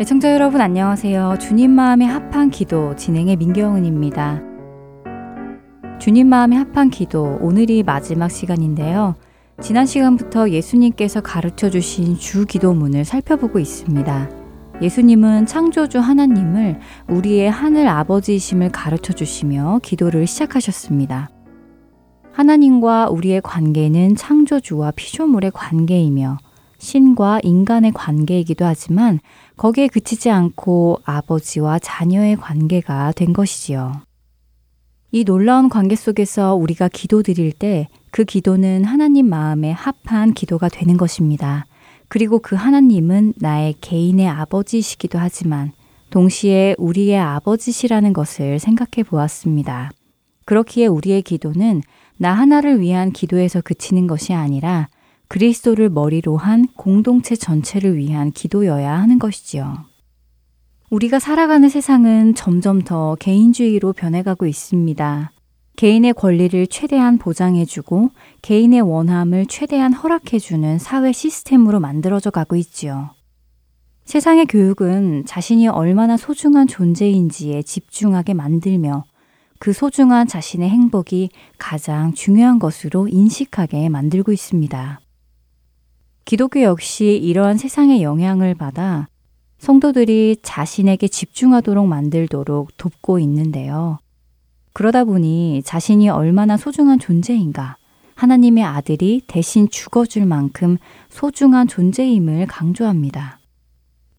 애청자 여러분 안녕하세요. 주님 마음의 합한 기도 진행의 민경은입니다. 주님 마음의 합한 기도 오늘이 마지막 시간인데요. 지난 시간부터 예수님께서 가르쳐 주신 주 기도문을 살펴보고 있습니다. 예수님은 창조주 하나님을 우리의 하늘 아버지이심을 가르쳐 주시며 기도를 시작하셨습니다. 하나님과 우리의 관계는 창조주와 피조물의 관계이며 신과 인간의 관계이기도 하지만 거기에 그치지 않고 아버지와 자녀의 관계가 된 것이지요. 이 놀라운 관계 속에서 우리가 기도 드릴 때 그 기도는 하나님 마음에 합한 기도가 되는 것입니다. 그리고 그 하나님은 나의 개인의 아버지이시기도 하지만 동시에 우리의 아버지시라는 것을 생각해 보았습니다. 그렇기에 우리의 기도는 나 하나를 위한 기도에서 그치는 것이 아니라 그리스도를 머리로 한 공동체 전체를 위한 기도여야 하는 것이지요. 우리가 살아가는 세상은 점점 더 개인주의로 변해가고 있습니다. 개인의 권리를 최대한 보장해주고 개인의 원함을 최대한 허락해주는 사회 시스템으로 만들어져 가고 있지요. 세상의 교육은 자신이 얼마나 소중한 존재인지에 집중하게 만들며 그 소중한 자신의 행복이 가장 중요한 것으로 인식하게 만들고 있습니다. 기독교 역시 이러한 세상의 영향을 받아 성도들이 자신에게 집중하도록 만들도록 돕고 있는데요. 그러다 보니 자신이 얼마나 소중한 존재인가, 하나님의 아들이 대신 죽어줄 만큼 소중한 존재임을 강조합니다.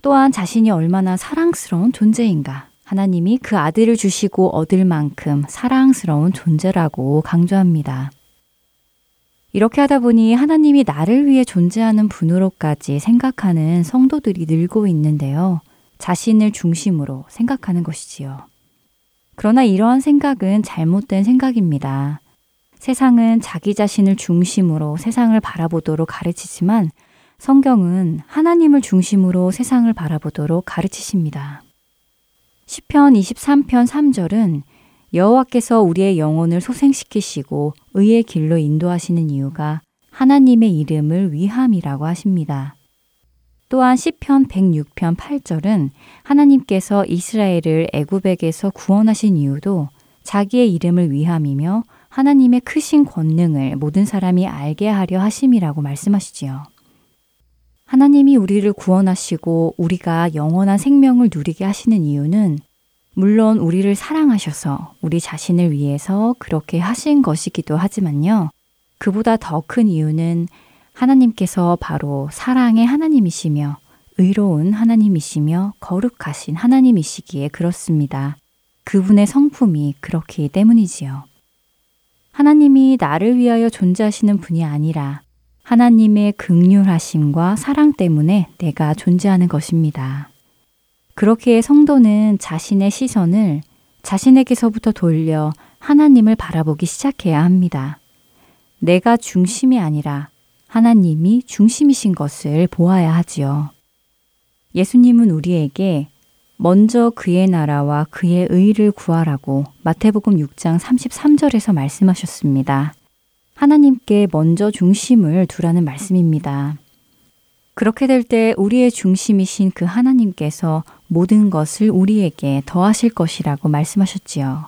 또한 자신이 얼마나 사랑스러운 존재인가, 하나님이 그 아들을 주시고 얻을 만큼 사랑스러운 존재라고 강조합니다. 이렇게 하다 보니 하나님이 나를 위해 존재하는 분으로까지 생각하는 성도들이 늘고 있는데요. 자신을 중심으로 생각하는 것이지요. 그러나 이러한 생각은 잘못된 생각입니다. 세상은 자기 자신을 중심으로 세상을 바라보도록 가르치지만 성경은 하나님을 중심으로 세상을 바라보도록 가르치십니다. 시편 23편 3절은 여호와께서 우리의 영혼을 소생시키시고 의의 길로 인도하시는 이유가 하나님의 이름을 위함이라고 하십니다. 또한 시편 106편 8절은 하나님께서 이스라엘을 애굽에게서 구원하신 이유도 자기의 이름을 위함이며 하나님의 크신 권능을 모든 사람이 알게 하려 하심이라고 말씀하시지요. 하나님이 우리를 구원하시고 우리가 영원한 생명을 누리게 하시는 이유는 물론 우리를 사랑하셔서 우리 자신을 위해서 그렇게 하신 것이기도 하지만요. 그보다 더 큰 이유는 하나님께서 바로 사랑의 하나님이시며 의로운 하나님이시며 거룩하신 하나님이시기에 그렇습니다. 그분의 성품이 그렇기 때문이지요. 하나님이 나를 위하여 존재하시는 분이 아니라 하나님의 극률하심과 사랑 때문에 내가 존재하는 것입니다. 그렇기에 성도는 자신의 시선을 자신에게서부터 돌려 하나님을 바라보기 시작해야 합니다. 내가 중심이 아니라 하나님이 중심이신 것을 보아야 하지요. 예수님은 우리에게 먼저 그의 나라와 그의 의를 구하라고 마태복음 6장 33절에서 말씀하셨습니다. 하나님께 먼저 중심을 두라는 말씀입니다. 그렇게 될 때 우리의 중심이신 그 하나님께서 모든 것을 우리에게 더하실 것이라고 말씀하셨지요.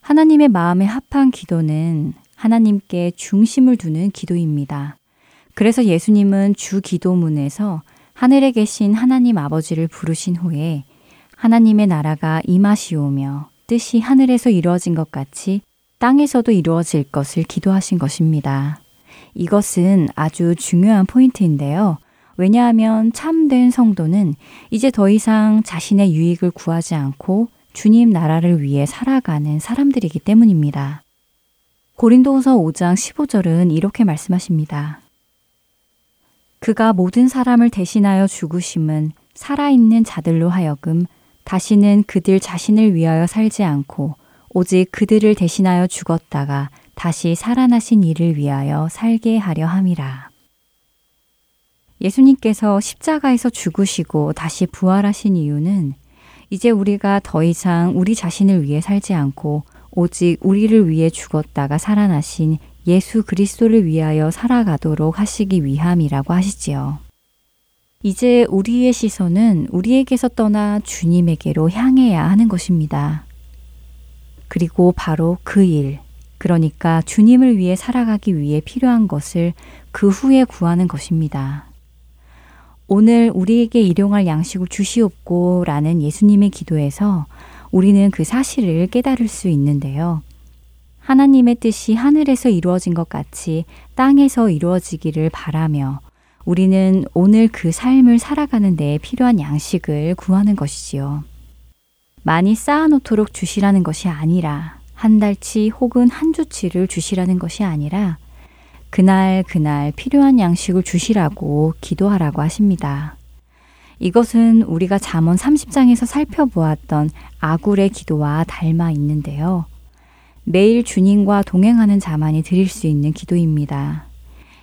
하나님의 마음에 합한 기도는 하나님께 중심을 두는 기도입니다. 그래서 예수님은 주 기도문에서 하늘에 계신 하나님 아버지를 부르신 후에 하나님의 나라가 임하시오며 뜻이 하늘에서 이루어진 것 같이 땅에서도 이루어질 것을 기도하신 것입니다. 이것은 아주 중요한 포인트인데요. 왜냐하면 참된 성도는 이제 더 이상 자신의 유익을 구하지 않고 주님 나라를 위해 살아가는 사람들이기 때문입니다. 고린도후서 5장 15절은 이렇게 말씀하십니다. 그가 모든 사람을 대신하여 죽으심은 살아있는 자들로 하여금 다시는 그들 자신을 위하여 살지 않고 오직 그들을 대신하여 죽었다가 다시 살아나신 이를 위하여 살게 하려 함이라. 예수님께서 십자가에서 죽으시고 다시 부활하신 이유는 이제 우리가 더 이상 우리 자신을 위해 살지 않고 오직 우리를 위해 죽었다가 살아나신 예수 그리스도를 위하여 살아가도록 하시기 위함이라고 하시지요. 이제 우리의 시선은 우리에게서 떠나 주님에게로 향해야 하는 것입니다. 그리고 바로 그 일, 그러니까 주님을 위해 살아가기 위해 필요한 것을 그 후에 구하는 것입니다. 오늘 우리에게 일용할 양식을 주시옵고 라는 예수님의 기도에서 우리는 그 사실을 깨달을 수 있는데요. 하나님의 뜻이 하늘에서 이루어진 것 같이 땅에서 이루어지기를 바라며 우리는 오늘 그 삶을 살아가는 데 필요한 양식을 구하는 것이지요. 많이 쌓아놓도록 주시라는 것이 아니라 한 달치 혹은 한 주치를 주시라는 것이 아니라 그날 그날 필요한 양식을 주시라고 기도하라고 하십니다. 이것은 우리가 잠언 30장에서 살펴보았던 아굴의 기도와 닮아 있는데요. 매일 주님과 동행하는 자만이 드릴 수 있는 기도입니다.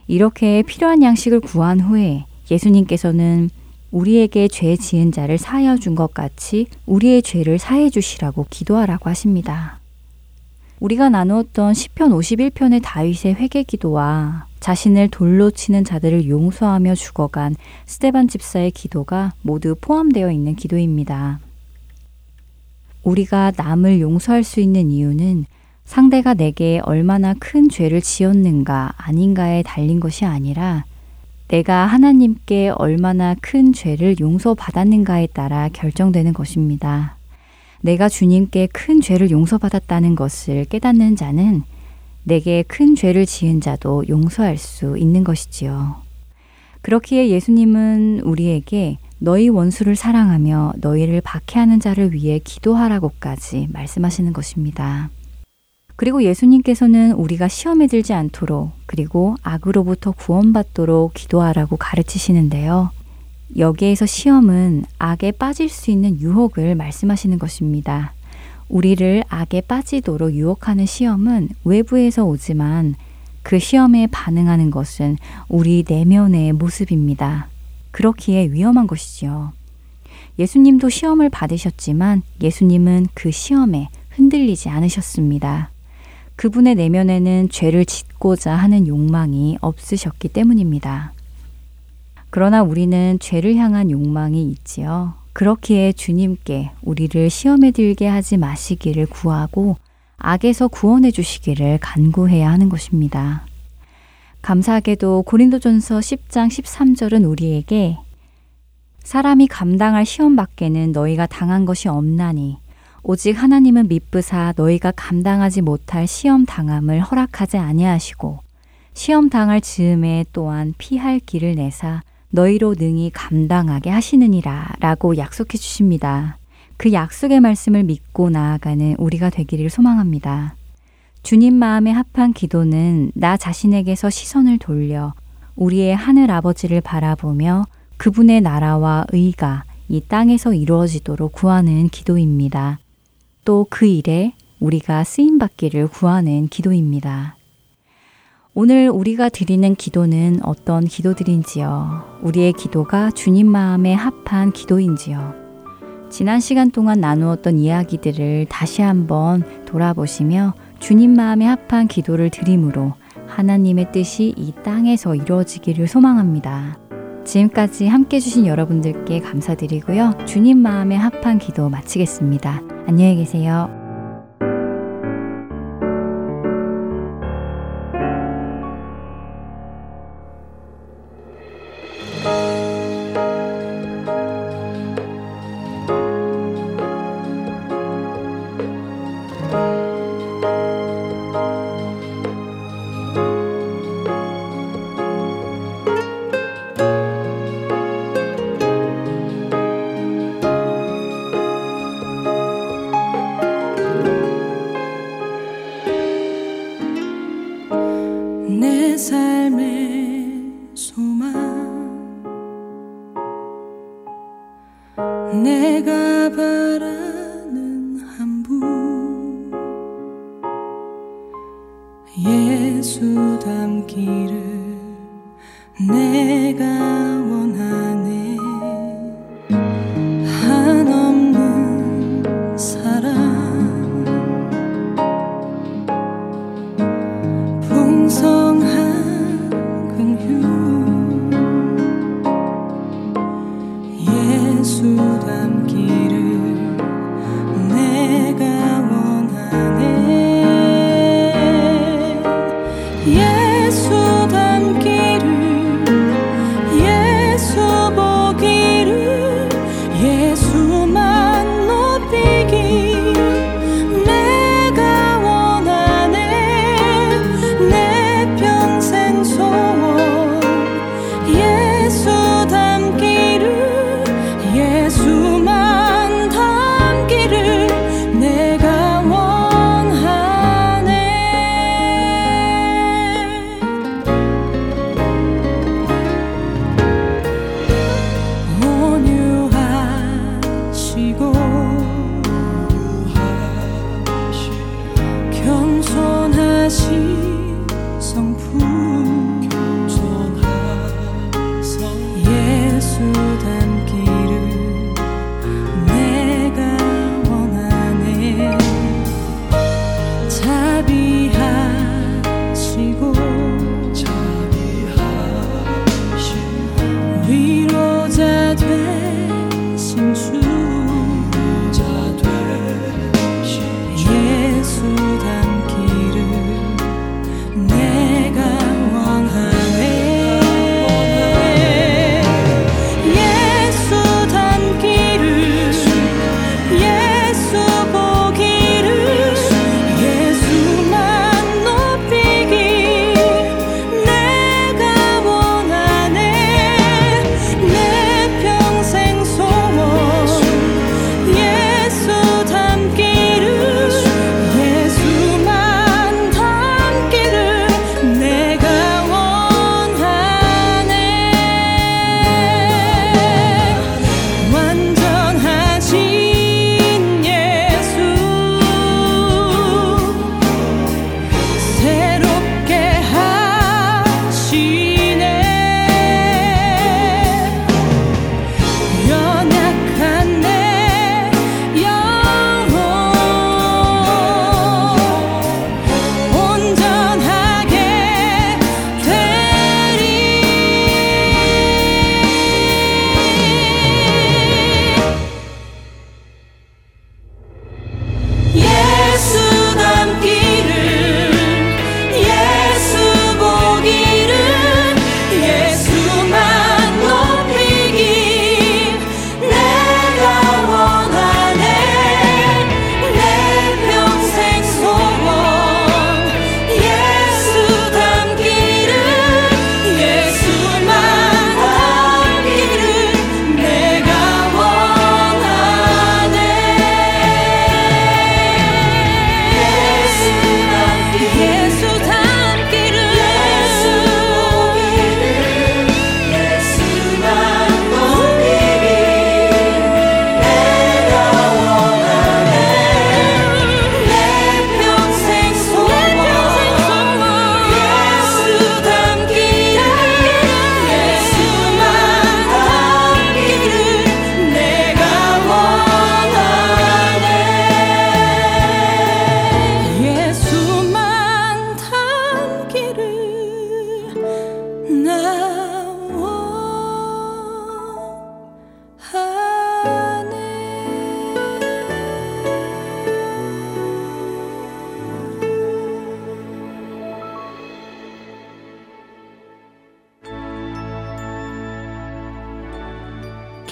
이렇게 필요한 양식을 구한 후에 예수님께서는 우리에게 죄 지은 자를 사하여 준 것 같이 우리의 죄를 사해 주시라고 기도하라고 하십니다. 우리가 나누었던 시편 51편의 다윗의 회개 기도와 자신을 돌로 치는 자들을 용서하며 죽어간 스테반 집사의 기도가 모두 포함되어 있는 기도입니다. 우리가 남을 용서할 수 있는 이유는 상대가 내게 얼마나 큰 죄를 지었는가 아닌가에 달린 것이 아니라 내가 하나님께 얼마나 큰 죄를 용서받았는가에 따라 결정되는 것입니다. 내가 주님께 큰 죄를 용서받았다는 것을 깨닫는 자는 내게 큰 죄를 지은 자도 용서할 수 있는 것이지요. 그렇기에 예수님은 우리에게 너희 원수를 사랑하며 너희를 박해하는 자를 위해 기도하라고까지 말씀하시는 것입니다. 그리고 예수님께서는 우리가 시험에 들지 않도록 그리고 악으로부터 구원받도록 기도하라고 가르치시는데요. 여기에서 시험은 악에 빠질 수 있는 유혹을 말씀하시는 것입니다. 우리를 악에 빠지도록 유혹하는 시험은 외부에서 오지만 그 시험에 반응하는 것은 우리 내면의 모습입니다. 그렇기에 위험한 것이지요. 예수님도 시험을 받으셨지만 예수님은 그 시험에 흔들리지 않으셨습니다. 그분의 내면에는 죄를 짓고자 하는 욕망이 없으셨기 때문입니다. 그러나 우리는 죄를 향한 욕망이 있지요. 그렇기에 주님께 우리를 시험에 들게 하지 마시기를 구하고 악에서 구원해 주시기를 간구해야 하는 것입니다. 감사하게도 고린도전서 10장 13절은 우리에게 사람이 감당할 시험 밖에는 너희가 당한 것이 없나니 오직 하나님은 미쁘사 너희가 감당하지 못할 시험 당함을 허락하지 아니하시고 시험 당할 즈음에 또한 피할 길을 내사 너희로 능히 감당하게 하시느니라 라고 약속해 주십니다. 그 약속의 말씀을 믿고 나아가는 우리가 되기를 소망합니다. 주님 마음에 합한 기도는 나 자신에게서 시선을 돌려 우리의 하늘 아버지를 바라보며 그분의 나라와 의가 이 땅에서 이루어지도록 구하는 기도입니다. 또 그 일에 우리가 쓰임 받기를 구하는 기도입니다. 오늘 우리가 드리는 기도는 어떤 기도들인지요? 우리의 기도가 주님 마음에 합한 기도인지요? 지난 시간 동안 나누었던 이야기들을 다시 한번 돌아보시며 주님 마음에 합한 기도를 드림으로 하나님의 뜻이 이 땅에서 이루어지기를 소망합니다. 지금까지 함께 해주신 여러분들께 감사드리고요. 주님 마음에 합한 기도 마치겠습니다. 안녕히 계세요.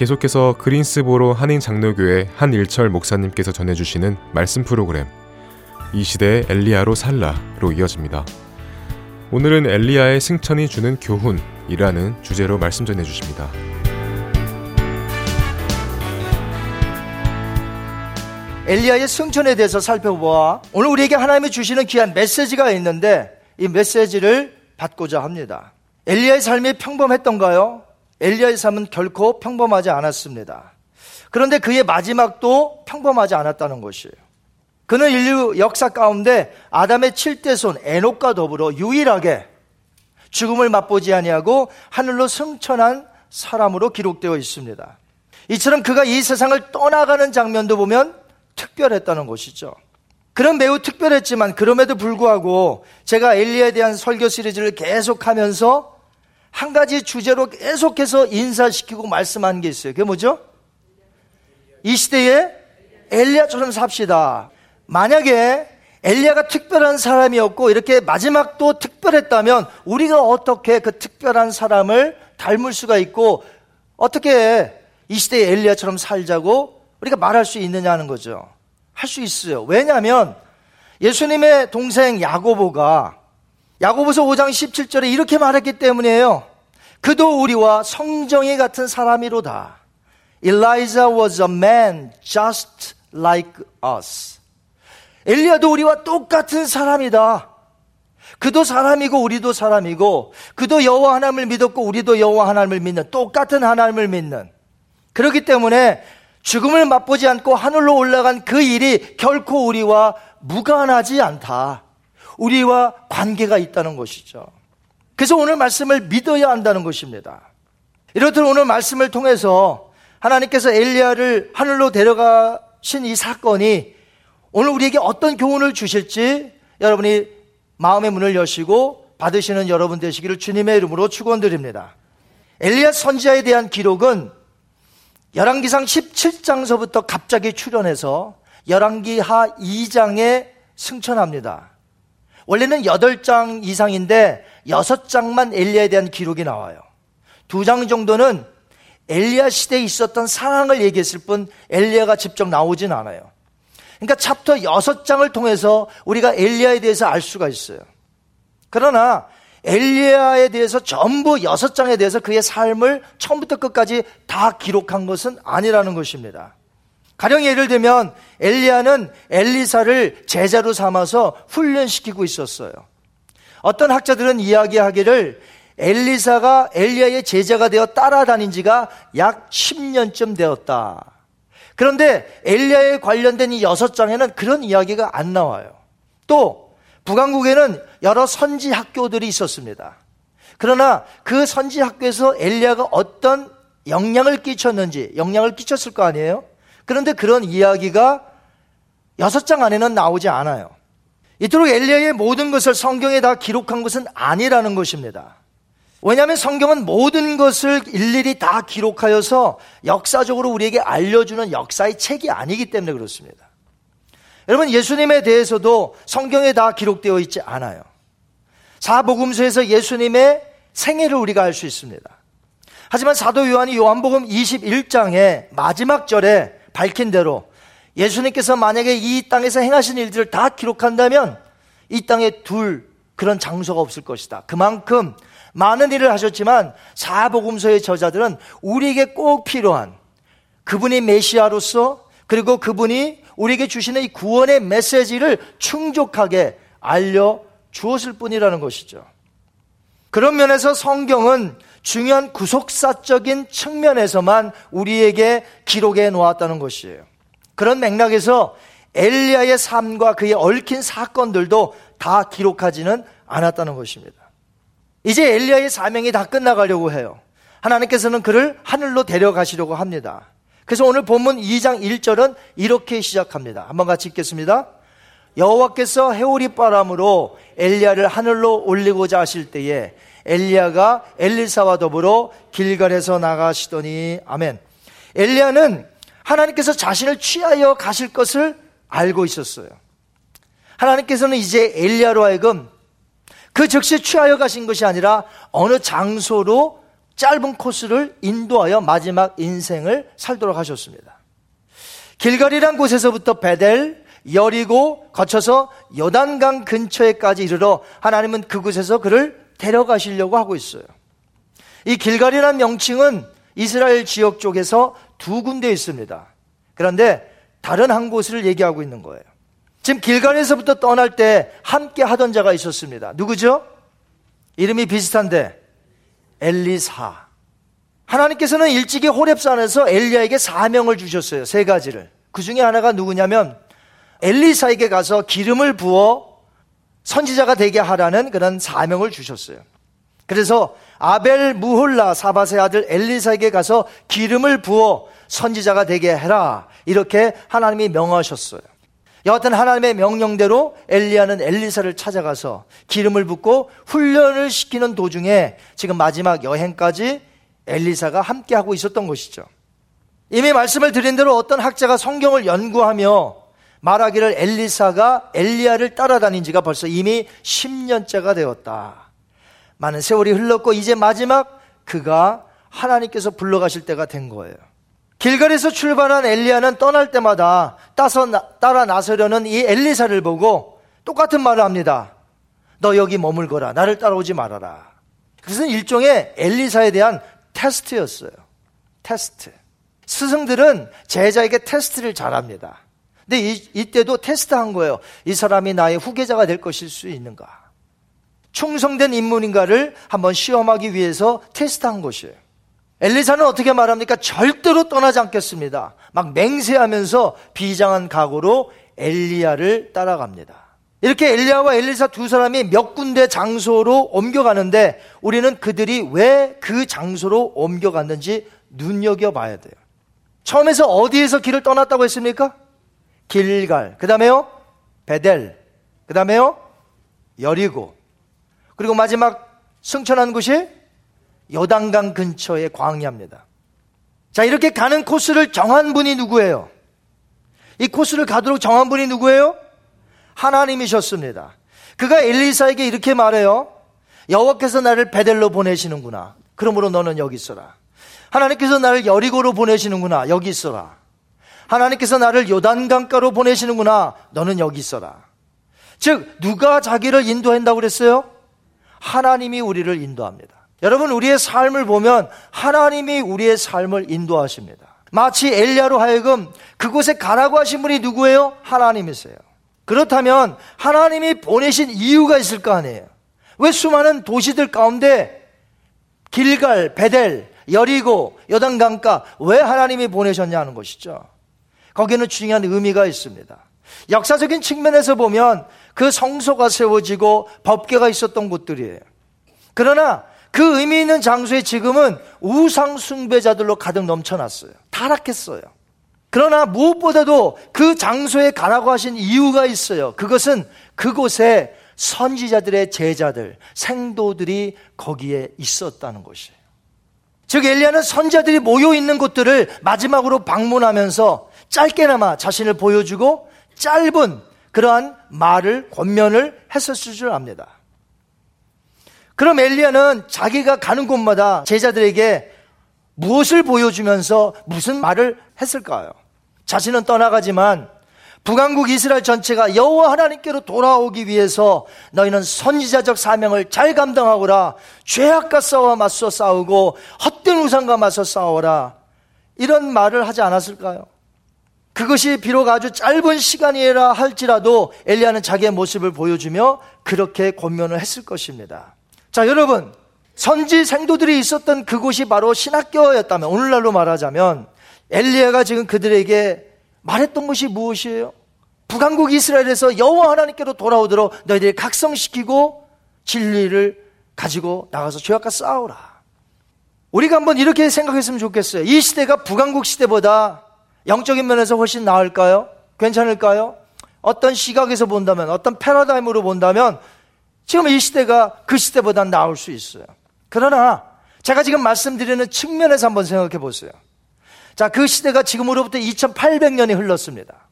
계속해서 그린스보로 한인 장로교회 한일철 목사님께서 전해주시는 말씀 프로그램 이 시대의 엘리아로 살라로 이어집니다. 오늘은 엘리아의 승천이 주는 교훈이라는 주제로 말씀 전해 주십니다. 엘리아의 승천에 대해서 살펴보아 오늘 우리에게 하나님이 주시는 귀한 메시지가 있는데 이 메시지를 받고자 합니다. 엘리아의 삶이 평범했던가요? 엘리야의 삶은 결코 평범하지 않았습니다. 그런데 그의 마지막도 평범하지 않았다는 것이에요. 그는 인류 역사 가운데 아담의 7대손 에녹과 더불어 유일하게 죽음을 맛보지 아니하고 하늘로 승천한 사람으로 기록되어 있습니다. 이처럼 그가 이 세상을 떠나가는 장면도 보면 특별했다는 것이죠. 그런 매우 특별했지만 그럼에도 불구하고 제가 엘리에 대한 설교 시리즈를 계속하면서 한 가지 주제로 계속해서 인사시키고 말씀한 게 있어요. 그게 뭐죠? 이 시대에 엘리야처럼 삽시다. 만약에 엘리야가 특별한 사람이었고 이렇게 마지막도 특별했다면 우리가 어떻게 그 특별한 사람을 닮을 수가 있고 어떻게 이 시대의 엘리야처럼 살자고 우리가 말할 수 있느냐는 거죠. 할 수 있어요. 왜냐하면 예수님의 동생 야고보가 야고보서 5장 17절에 이렇게 말했기 때문이에요. 그도 우리와 성정이 같은 사람이로다. Elijah was a man just like us. 엘리야도 우리와 똑같은 사람이다. 그도 사람이고 우리도 사람이고 그도 여호와 하나님을 믿었고 우리도 여호와 하나님을 믿는 똑같은 하나님을 믿는 그렇기 때문에 죽음을 맛보지 않고 하늘로 올라간 그 일이 결코 우리와 무관하지 않다. 우리와 관계가 있다는 것이죠. 그래서 오늘 말씀을 믿어야 한다는 것입니다. 이렇듯 오늘 말씀을 통해서 하나님께서 엘리야를 하늘로 데려가신 이 사건이 오늘 우리에게 어떤 교훈을 주실지 여러분이 마음의 문을 여시고 받으시는 여러분 되시기를 주님의 이름으로 축원드립니다. 엘리야 선지자에 대한 기록은 열왕기상 17장서부터 갑자기 출현해서 열왕기하 2장에 승천합니다. 원래는 8장 이상인데 6장만 엘리야에 대한 기록이 나와요. 두장 정도는 엘리야 시대에 있었던 상황을 얘기했을 뿐 엘리야가 직접 나오진 않아요. 그러니까 챕터 6장을 통해서 우리가 엘리야에 대해서 알 수가 있어요. 그러나 엘리야에 대해서 전부 6장에 대해서 그의 삶을 처음부터 끝까지 다 기록한 것은 아니라는 것입니다. 가령 예를 들면 엘리야는 엘리사를 제자로 삼아서 훈련시키고 있었어요. 어떤 학자들은 이야기하기를 엘리사가 엘리야의 제자가 되어 따라다닌 지가 약 10년쯤 되었다. 그런데 엘리야에 관련된 이 여섯 장에는 그런 이야기가 안 나와요. 또 북왕국에는 여러 선지 학교들이 있었습니다. 그러나 그 선지 학교에서 엘리야가 어떤 영향을 끼쳤는지 영향을 끼쳤을 거 아니에요? 그런데 그런 이야기가 여섯 장 안에는 나오지 않아요. 이토록 엘리야의 모든 것을 성경에 다 기록한 것은 아니라는 것입니다. 왜냐하면 성경은 모든 것을 일일이 다 기록하여서 역사적으로 우리에게 알려주는 역사의 책이 아니기 때문에 그렇습니다. 여러분, 예수님에 대해서도 성경에 다 기록되어 있지 않아요. 사복음서에서 예수님의 생애를 우리가 알 수 있습니다. 하지만 사도 요한이 요한복음 21장의 마지막 절에 밝힌 대로 예수님께서 만약에 이 땅에서 행하신 일들을 다 기록한다면 이 땅에 둘 그런 장소가 없을 것이다. 그만큼 많은 일을 하셨지만 사복음서의 저자들은 우리에게 꼭 필요한 그분이 메시아로서 그리고 그분이 우리에게 주시는 이 구원의 메시지를 충족하게 알려 주었을 뿐이라는 것이죠. 그런 면에서 성경은 중요한 구속사적인 측면에서만 우리에게 기록해 놓았다는 것이에요. 그런 맥락에서 엘리야의 삶과 그의 얽힌 사건들도 다 기록하지는 않았다는 것입니다. 이제 엘리야의 사명이 다 끝나가려고 해요. 하나님께서는 그를 하늘로 데려가시려고 합니다. 그래서 오늘 본문 2장 1절은 이렇게 시작합니다. 한번 같이 읽겠습니다. 여호와께서 해오리 바람으로 엘리야를 하늘로 올리고자 하실 때에 엘리야가 엘리사와 더불어 길갈에서 나가시더니 아멘. 엘리야는 하나님께서 자신을 취하여 가실 것을 알고 있었어요. 하나님께서는 이제 엘리야로 하여금 그 즉시 취하여 가신 것이 아니라 어느 장소로 짧은 코스를 인도하여 마지막 인생을 살도록 하셨습니다. 길갈이란 곳에서부터 베델, 여리고 거쳐서 요단강 근처에까지 이르러 하나님은 그곳에서 그를 데려가시려고 하고 있어요. 이 길갈이라는 명칭은 이스라엘 지역 쪽에서 두 군데 있습니다. 그런데 다른 한 곳을 얘기하고 있는 거예요. 지금 길갈에서부터 떠날 때 함께 하던 자가 있었습니다. 누구죠? 이름이 비슷한데 엘리사. 하나님께서는 일찍이 호렙산에서 엘리야에게 사명을 주셨어요. 세 가지를. 그 중에 하나가 누구냐면 엘리사에게 가서 기름을 부어 선지자가 되게 하라는 그런 사명을 주셨어요. 그래서 아벨 무홀라 사바세 아들 엘리사에게 가서 기름을 부어 선지자가 되게 해라. 이렇게 하나님이 명하셨어요. 여하튼 하나님의 명령대로 엘리야는 엘리사를 찾아가서 기름을 붓고 훈련을 시키는 도중에 지금 마지막 여행까지 엘리사가 함께하고 있었던 것이죠. 이미 말씀을 드린 대로 어떤 학자가 성경을 연구하며 말하기를 엘리사가 엘리야를 따라다닌 지가 벌써 이미 10년째가 되었다. 많은 세월이 흘렀고 이제 마지막 그가 하나님께서 불러가실 때가 된 거예요. 길거리에서 출발한 엘리야는 떠날 때마다 따서 나, 따라 나서려는 이 엘리사를 보고 똑같은 말을 합니다. 너 여기 머물거라. 나를 따라오지 말아라. 그것은 일종의 엘리사에 대한 테스트였어요. 테스트. 스승들은 제자에게 테스트를 잘합니다. 근데 이, 이때도 테스트한 거예요. 이 사람이 나의 후계자가 될 것일 수 있는가? 충성된 인물인가를 한번 시험하기 위해서 테스트한 것이에요. 엘리사는 어떻게 말합니까? 절대로 떠나지 않겠습니다. 막 맹세하면서 비장한 각오로 엘리야를 따라갑니다. 이렇게 엘리야와 엘리사 두 사람이 몇 군데 장소로 옮겨가는데 우리는 그들이 왜 그 장소로 옮겨갔는지 눈여겨봐야 돼요. 처음에서 어디에서 길을 떠났다고 했습니까? 길갈. 그 다음에요? 베델. 그 다음에요? 여리고. 그리고 마지막 승천한 곳이 요단강 근처의 광야입니다. 자, 이렇게 가는 코스를 정한 분이 누구예요? 이 코스를 가도록 정한 분이 누구예요? 하나님이셨습니다. 그가 엘리사에게 이렇게 말해요. 여호와께서 나를 베델로 보내시는구나. 그러므로 너는 여기 있어라. 하나님께서 나를 여리고로 보내시는구나. 여기 있어라. 하나님께서 나를 요단강가로 보내시는구나. 너는 여기 있어라. 즉 누가 자기를 인도한다고 그랬어요? 하나님이 우리를 인도합니다. 여러분 우리의 삶을 보면 하나님이 우리의 삶을 인도하십니다. 마치 엘리야로 하여금 그곳에 가라고 하신 분이 누구예요? 하나님이세요. 그렇다면 하나님이 보내신 이유가 있을 거 아니에요. 왜 수많은 도시들 가운데 길갈, 베델, 여리고, 여단강가 왜 하나님이 보내셨냐는 것이죠. 거기는 중요한 의미가 있습니다. 역사적인 측면에서 보면 그 성소가 세워지고 법계가 있었던 곳들이에요. 그러나 그 의미 있는 장소에 지금은 우상 숭배자들로 가득 넘쳐났어요. 타락했어요. 그러나 무엇보다도 그 장소에 가라고 하신 이유가 있어요. 그것은 그곳에 선지자들의 제자들, 생도들이 거기에 있었다는 것이에요. 즉 엘리야는 선지자들이 모여 있는 곳들을 마지막으로 방문하면서 짧게나마 자신을 보여주고 짧은 그러한 말을 권면을 했었을 줄 압니다. 그럼 엘리야는 자기가 가는 곳마다 제자들에게 무엇을 보여주면서 무슨 말을 했을까요? 자신은 떠나가지만 북왕국 이스라엘 전체가 여호와 하나님께로 돌아오기 위해서 너희는 선지자적 사명을 잘 감당하거라 죄악과 싸워 맞서 싸우고 헛된 우상과 맞서 싸워라 이런 말을 하지 않았을까요? 그것이 비록 아주 짧은 시간이라 할지라도 엘리야는 자기의 모습을 보여주며 그렇게 권면을 했을 것입니다. 자, 여러분. 선지 생도들이 있었던 그곳이 바로 신학교였다면 오늘날로 말하자면 엘리야가 지금 그들에게 말했던 것이 무엇이에요? 북한국 이스라엘에서 여호와 하나님께로 돌아오도록 너희들이 각성시키고 진리를 가지고 나가서 죄악과 싸우라. 우리가 한번 이렇게 생각했으면 좋겠어요. 이 시대가 북한국 시대보다 영적인 면에서 훨씬 나을까요? 괜찮을까요? 어떤 시각에서 본다면, 어떤 패러다임으로 본다면 지금 이 시대가 그 시대보다 나을 수 있어요. 그러나 제가 지금 말씀드리는 측면에서 한번 생각해 보세요. 자, 그 시대가 지금으로부터 2800년이 흘렀습니다.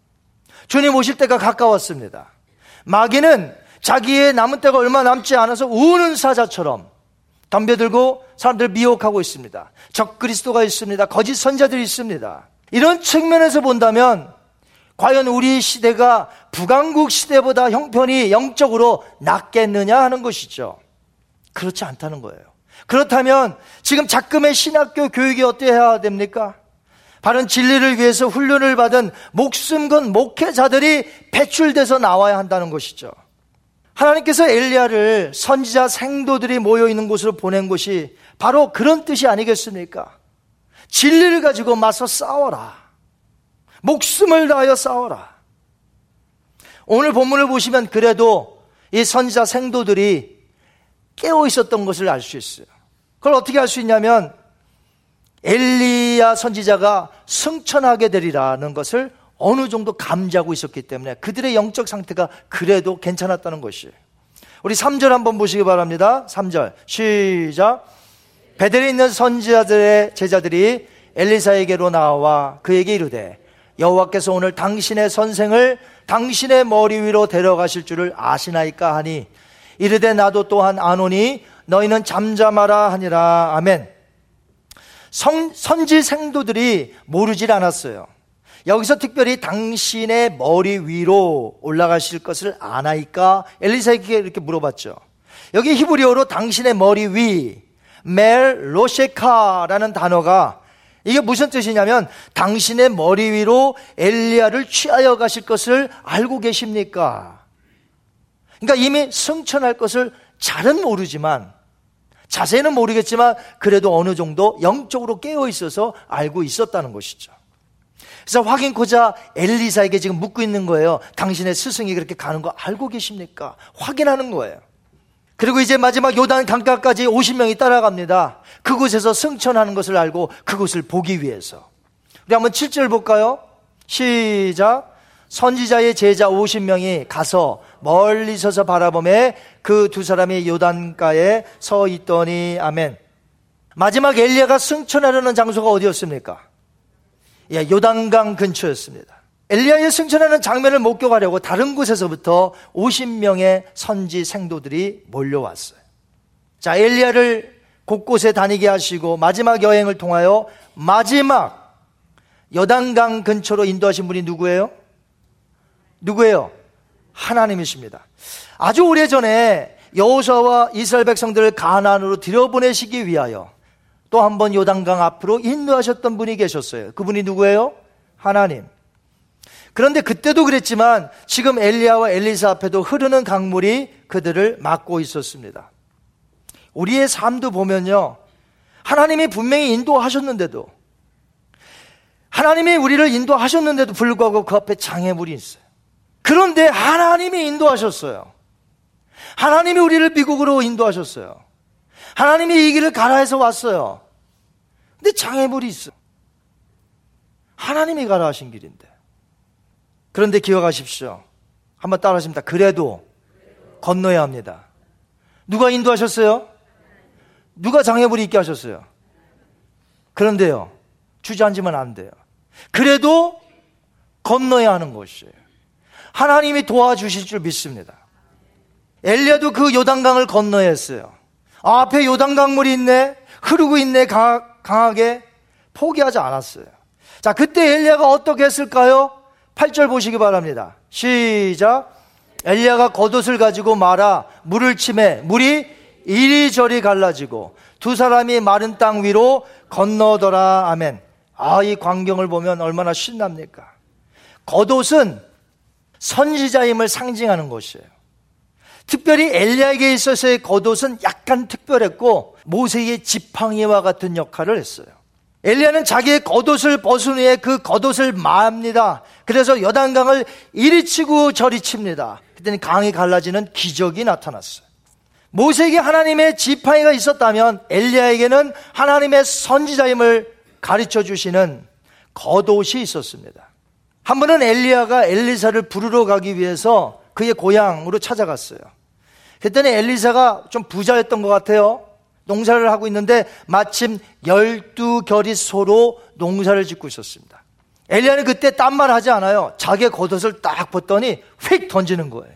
주님 오실 때가 가까웠습니다. 마귀는 자기의 남은 때가 얼마 남지 않아서 우는 사자처럼 덤벼들고 사람들을 미혹하고 있습니다. 적 그리스도가 있습니다. 거짓 선자들이 있습니다. 이런 측면에서 본다면 과연 우리 시대가 북왕국 시대보다 형편이 영적으로 낫겠느냐 하는 것이죠. 그렇지 않다는 거예요. 그렇다면 지금 작금의 신학교 교육이 어때야 됩니까? 바른 진리를 위해서 훈련을 받은 목숨 건 목회자들이 배출돼서 나와야 한다는 것이죠. 하나님께서 엘리야를 선지자 생도들이 모여 있는 곳으로 보낸 것이 바로 그런 뜻이 아니겠습니까? 진리를 가지고 맞서 싸워라. 목숨을 다하여 싸워라. 오늘 본문을 보시면 그래도 이 선지자 생도들이 깨어 있었던 것을 알 수 있어요. 그걸 어떻게 알 수 있냐면 엘리야 선지자가 승천하게 되리라는 것을 어느 정도 감지하고 있었기 때문에 그들의 영적 상태가 그래도 괜찮았다는 것이에요. 우리 3절 한번 보시기 바랍니다. 3절. 시작. 베델에 있는 선지자들의 제자들이 엘리사에게로 나와 그에게 이르되 여호와께서 오늘 당신의 선생을 당신의 머리 위로 데려가실 줄을 아시나이까 하니 이르되 나도 또한 아노니 너희는 잠잠하라 하니라 아멘. 성, 선지 생도들이 모르질 않았어요. 여기서 특별히 당신의 머리 위로 올라가실 것을 아나이까 엘리사에게 이렇게 물어봤죠. 여기 히브리어로 당신의 머리 위, 멜 로셰카라는 단어가 이게 무슨 뜻이냐면 당신의 머리 위로 엘리야를 취하여 가실 것을 알고 계십니까? 그러니까 이미 승천할 것을 잘은 모르지만 자세는 모르겠지만 그래도 어느 정도 영적으로 깨어 있어서 알고 있었다는 것이죠. 그래서 확인코자 엘리사에게 지금 묻고 있는 거예요. 당신의 스승이 그렇게 가는 거 알고 계십니까? 확인하는 거예요. 그리고 이제 마지막 요단 강가까지 50명이 따라갑니다. 그곳에서 승천하는 것을 알고 그곳을 보기 위해서. 우리 한번 7절 볼까요? 시작. 선지자의 제자 50명이 가서 멀리 서서 바라보며 그두 사람이 요단가에 서 있더니 아멘. 마지막 엘리야가 승천하려는 장소가 어디였습니까? 예, 요단강 근처였습니다. 엘리야의 승천하는 장면을 목격하려고 다른 곳에서부터 50명의 선지 생도들이 몰려왔어요. 자, 엘리야를 곳곳에 다니게 하시고 마지막 여행을 통하여 마지막 여단강 근처로 인도하신 분이 누구예요? 누구예요? 하나님이십니다. 아주 오래전에 여호수아와 이스라엘 백성들을 가나안으로 들여보내시기 위하여 또 한 번 요단강 앞으로 인도하셨던 분이 계셨어요. 그분이 누구예요? 하나님. 그런데 그때도 그랬지만 지금 엘리야와 엘리사 앞에도 흐르는 강물이 그들을 막고 있었습니다. 우리의 삶도 보면요. 하나님이 분명히 인도하셨는데도 하나님이 우리를 인도하셨는데도 불구하고 그 앞에 장애물이 있어요. 그런데 하나님이 인도하셨어요. 하나님이 우리를 미국으로 인도하셨어요. 하나님이 이 길을 가라 해서 왔어요. 근데 장애물이 있어. 하나님이 가라 하신 길인데. 그런데 기억하십시오. 한번 따라 하십니다. 그래도 건너야 합니다. 누가 인도하셨어요? 누가 장애물이 있게 하셨어요? 그런데요. 주저앉으면 안 돼요. 그래도 건너야 하는 것이에요. 하나님이 도와주실 줄 믿습니다. 엘리야도 그 요단강을 건너야 했어요. 아, 앞에 요단강물이 있네. 흐르고 있네. 강하게 포기하지 않았어요. 자, 그때 엘리야가 어떻게 했을까요? 8절 보시기 바랍니다. 시작. 엘리야가 겉옷을 가지고 말아 물을 치매 물이 이리저리 갈라지고 두 사람이 마른 땅 위로 건너더라. 아멘. 아, 이 광경을 보면 얼마나 신납니까? 겉옷은 선지자임을 상징하는 것이에요. 특별히 엘리야에게 있어서의 겉옷은 약간 특별했고 모세의 지팡이와 같은 역할을 했어요. 엘리야는 자기의 겉옷을 벗은 후에 그 겉옷을 맙니다. 그래서 여단강을 이리 치고 저리 칩니다. 그때는 강이 갈라지는 기적이 나타났어요. 모세에게 하나님의 지팡이가 있었다면 엘리야에게는 하나님의 선지자임을 가르쳐 주시는 겉옷이 있었습니다. 한 번은 엘리야가 엘리사를 부르러 가기 위해서 그의 고향으로 찾아갔어요. 그랬더니 엘리사가 좀 부자였던 것 같아요. 농사를 하고 있는데 마침 열두 결이 소로 농사를 짓고 있었습니다. 엘리야는 그때 딴 말 하지 않아요. 자기의 겉옷을 딱 벗더니 휙 던지는 거예요.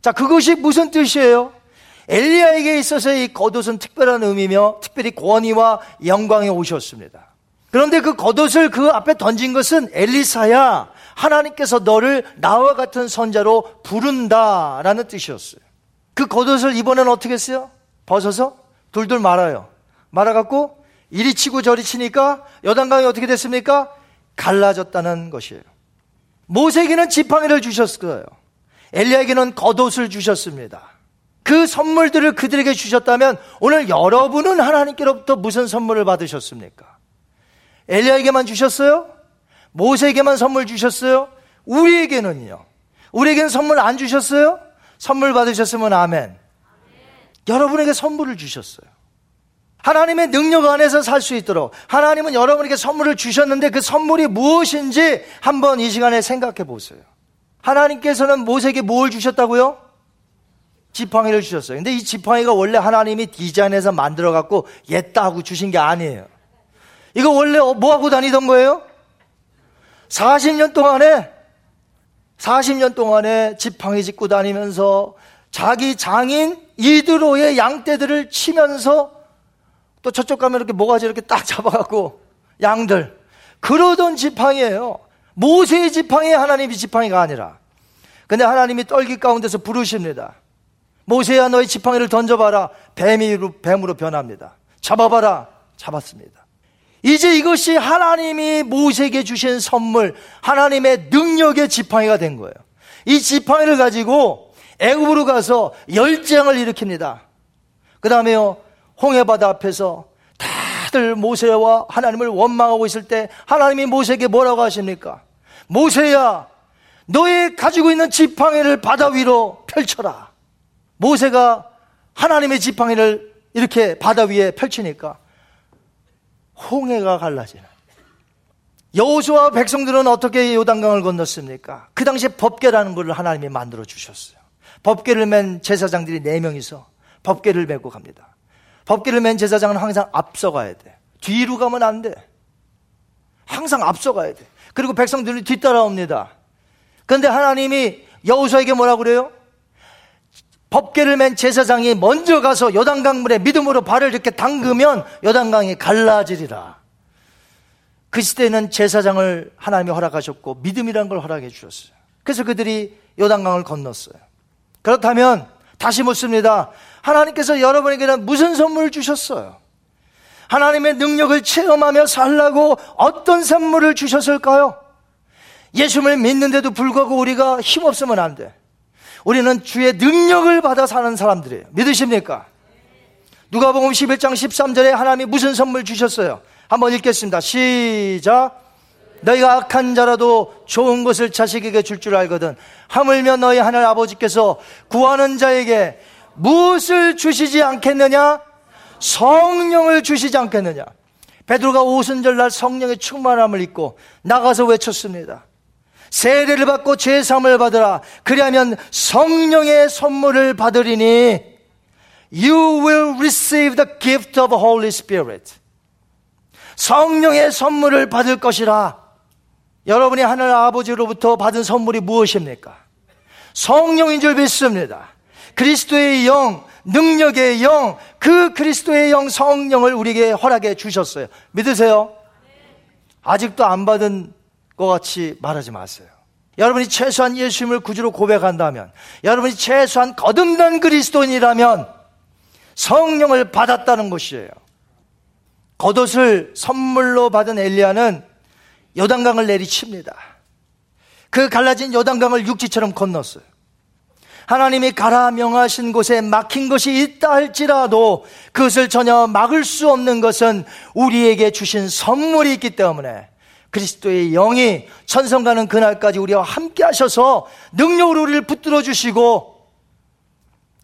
자, 그것이 무슨 뜻이에요? 엘리야에게 있어서 이 겉옷은 특별한 의미며 특별히 권위와 영광이 오셨습니다. 그런데 그 겉옷을 그 앞에 던진 것은 엘리사야 하나님께서 너를 나와 같은 선자로 부른다라는 뜻이었어요. 그 겉옷을 이번에는 어떻게 했어요? 벗어서 둘둘 말아요. 말아갖고 이리 치고 저리 치니까 여단강이 어떻게 됐습니까? 갈라졌다는 것이에요. 모세에게는 지팡이를 주셨어요. 엘리야에게는 겉옷을 주셨습니다. 그 선물들을 그들에게 주셨다면 오늘 여러분은 하나님께로부터 무슨 선물을 받으셨습니까? 엘리야에게만 주셨어요? 모세에게만 선물 주셨어요? 우리에게는요. 우리에게는 선물 안 주셨어요? 선물 받으셨으면 아멘. 여러분에게 선물을 주셨어요. 하나님의 능력 안에서 살 수 있도록 하나님은 여러분에게 선물을 주셨는데 그 선물이 무엇인지 한번 이 시간에 생각해 보세요. 하나님께서는 모세에게 뭘 주셨다고요? 지팡이를 주셨어요. 근데 이 지팡이가 원래 하나님이 디자인해서 만들어 갖고 옛다 하고 주신 게 아니에요. 이거 원래 뭐 하고 다니던 거예요? 40년 동안에 40년 동안에 지팡이 짚고 다니면서 자기 장인 이드로의 양떼들을 치면서 또 저쪽 가면 이렇게 모가지 이렇게 딱 잡아갖고 양들 그러던 지팡이에요. 모세의 지팡이 하나님이 지팡이가 아니라. 근데 하나님이 떨기 가운데서 부르십니다. 모세야 너의 지팡이를 던져봐라. 뱀이로 뱀으로 변합니다. 잡아봐라. 잡았습니다. 이제 이것이 하나님이 모세에게 주신 선물, 하나님의 능력의 지팡이가 된 거예요. 이 지팡이를 가지고 애굽으로 가서 열장을 일으킵니다. 그 다음에요 홍해바다 앞에서 다들 모세와 하나님을 원망하고 있을 때 하나님이 모세에게 뭐라고 하십니까? 모세야, 너의 가지고 있는 지팡이를 바다 위로 펼쳐라. 모세가 하나님의 지팡이를 이렇게 바다 위에 펼치니까 홍해가 갈라지는. 여호수와 백성들은 어떻게 요단강을 건넜습니까? 그 당시에 법계라는 것을 하나님이 만들어 주셨어요. 법계를 맨 제사장들이 네 명이서 법계를 메고 갑니다. 법계를 맨 제사장은 항상 앞서가야 돼. 뒤로 가면 안 돼. 항상 앞서가야 돼. 그리고 백성들이 뒤따라옵니다. 그런데 하나님이 여호수아에게 뭐라 그래요? 법계를 맨 제사장이 먼저 가서 요단강 물에 믿음으로 발을 이렇게 담그면 요단강이 갈라지리라. 그 시대에는 제사장을 하나님이 허락하셨고 믿음이라는 걸 허락해 주셨어요. 그래서 그들이 요단강을 건넜어요. 그렇다면 다시 묻습니다. 하나님께서 여러분에게는 무슨 선물을 주셨어요? 하나님의 능력을 체험하며 살라고 어떤 선물을 주셨을까요? 예수를 믿는데도 불구하고 우리가 힘없으면 안 돼. 우리는 주의 능력을 받아 사는 사람들이에요. 믿으십니까? 누가복음 11장 13절에 하나님이 무슨 선물 주셨어요? 한번 읽겠습니다. 시작. 너희가 악한 자라도 좋은 것을 자식에게 줄줄 알거든. 하물며 너희 하늘 아버지께서 구하는 자에게 무엇을 주시지 않겠느냐? 성령을 주시지 않겠느냐? 베드로가 오순절 날 성령의 충만함을 입고 나가서 외쳤습니다. 세례를 받고 죄삼을 받으라. 그리하면 성령의 선물을 받으리니 you will receive the gift of Holy Spirit. 성령의 선물을 받을 것이라. 여러분이 하늘 아버지로부터 받은 선물이 무엇입니까? 성령인 줄 믿습니다. 그리스도의 영, 능력의 영, 그 그리스도의 영 성령을 우리에게 허락해 주셨어요. 믿으세요? 아직도 안 받은 것 같이 말하지 마세요. 여러분이 최소한 예수님을 구주로 고백한다면, 여러분이 최소한 거듭난 그리스도인이라면 성령을 받았다는 것이에요. 겉옷을 선물로 받은 엘리야는 요단강을 내리칩니다. 그 갈라진 요단강을 육지처럼 건넜어요. 하나님이 가라 명하신 곳에 막힌 것이 있다 할지라도 그것을 전혀 막을 수 없는 것은 우리에게 주신 선물이 있기 때문에 그리스도의 영이 천성 가는 그날까지 우리와 함께 하셔서 능력으로 우리를 붙들어 주시고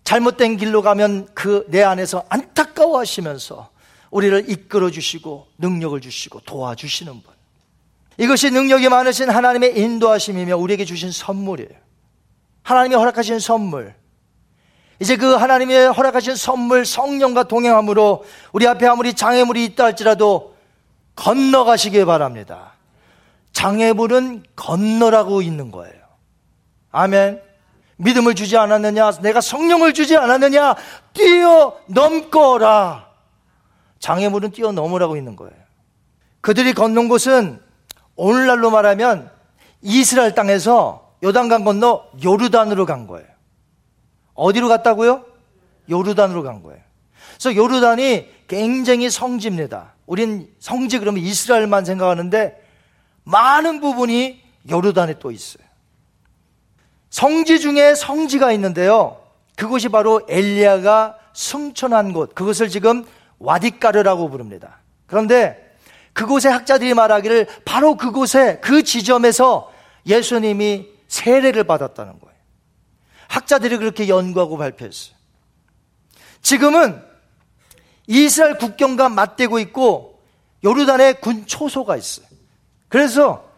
잘못된 길로 가면 그 내 안에서 안타까워 하시면서 우리를 이끌어 주시고 능력을 주시고 도와주시는 분. 이것이 능력이 많으신 하나님의 인도하심이며 우리에게 주신 선물이에요. 하나님이 허락하신 선물. 이제 그 하나님의 허락하신 선물 성령과 동행함으로 우리 앞에 아무리 장애물이 있다 할지라도 건너가시길 바랍니다. 장애물은 건너라고 있는 거예요. 아멘. 믿음을 주지 않았느냐? 내가 성령을 주지 않았느냐? 뛰어넘거라. 장애물은 뛰어넘으라고 있는 거예요. 그들이 건넌 곳은 오늘날로 말하면 이스라엘 땅에서 요단강 건너 요르단으로 간 거예요. 어디로 갔다고요? 요르단으로 간 거예요. 그래서 요르단이 굉장히 성지입니다. 우린 성지 그러면 이스라엘만 생각하는데 많은 부분이 요르단에 또 있어요. 성지 중에 성지가 있는데요. 그곳이 바로 엘리야가 승천한 곳. 그것을 지금 와디까르라고 부릅니다. 그런데 그곳의 학자들이 말하기를 바로 그곳에 그 지점에서 예수님이 세례를 받았다는 거예요. 학자들이 그렇게 연구하고 발표했어요. 지금은 이스라엘 국경과 맞대고 있고 요르단에 군 초소가 있어요. 그래서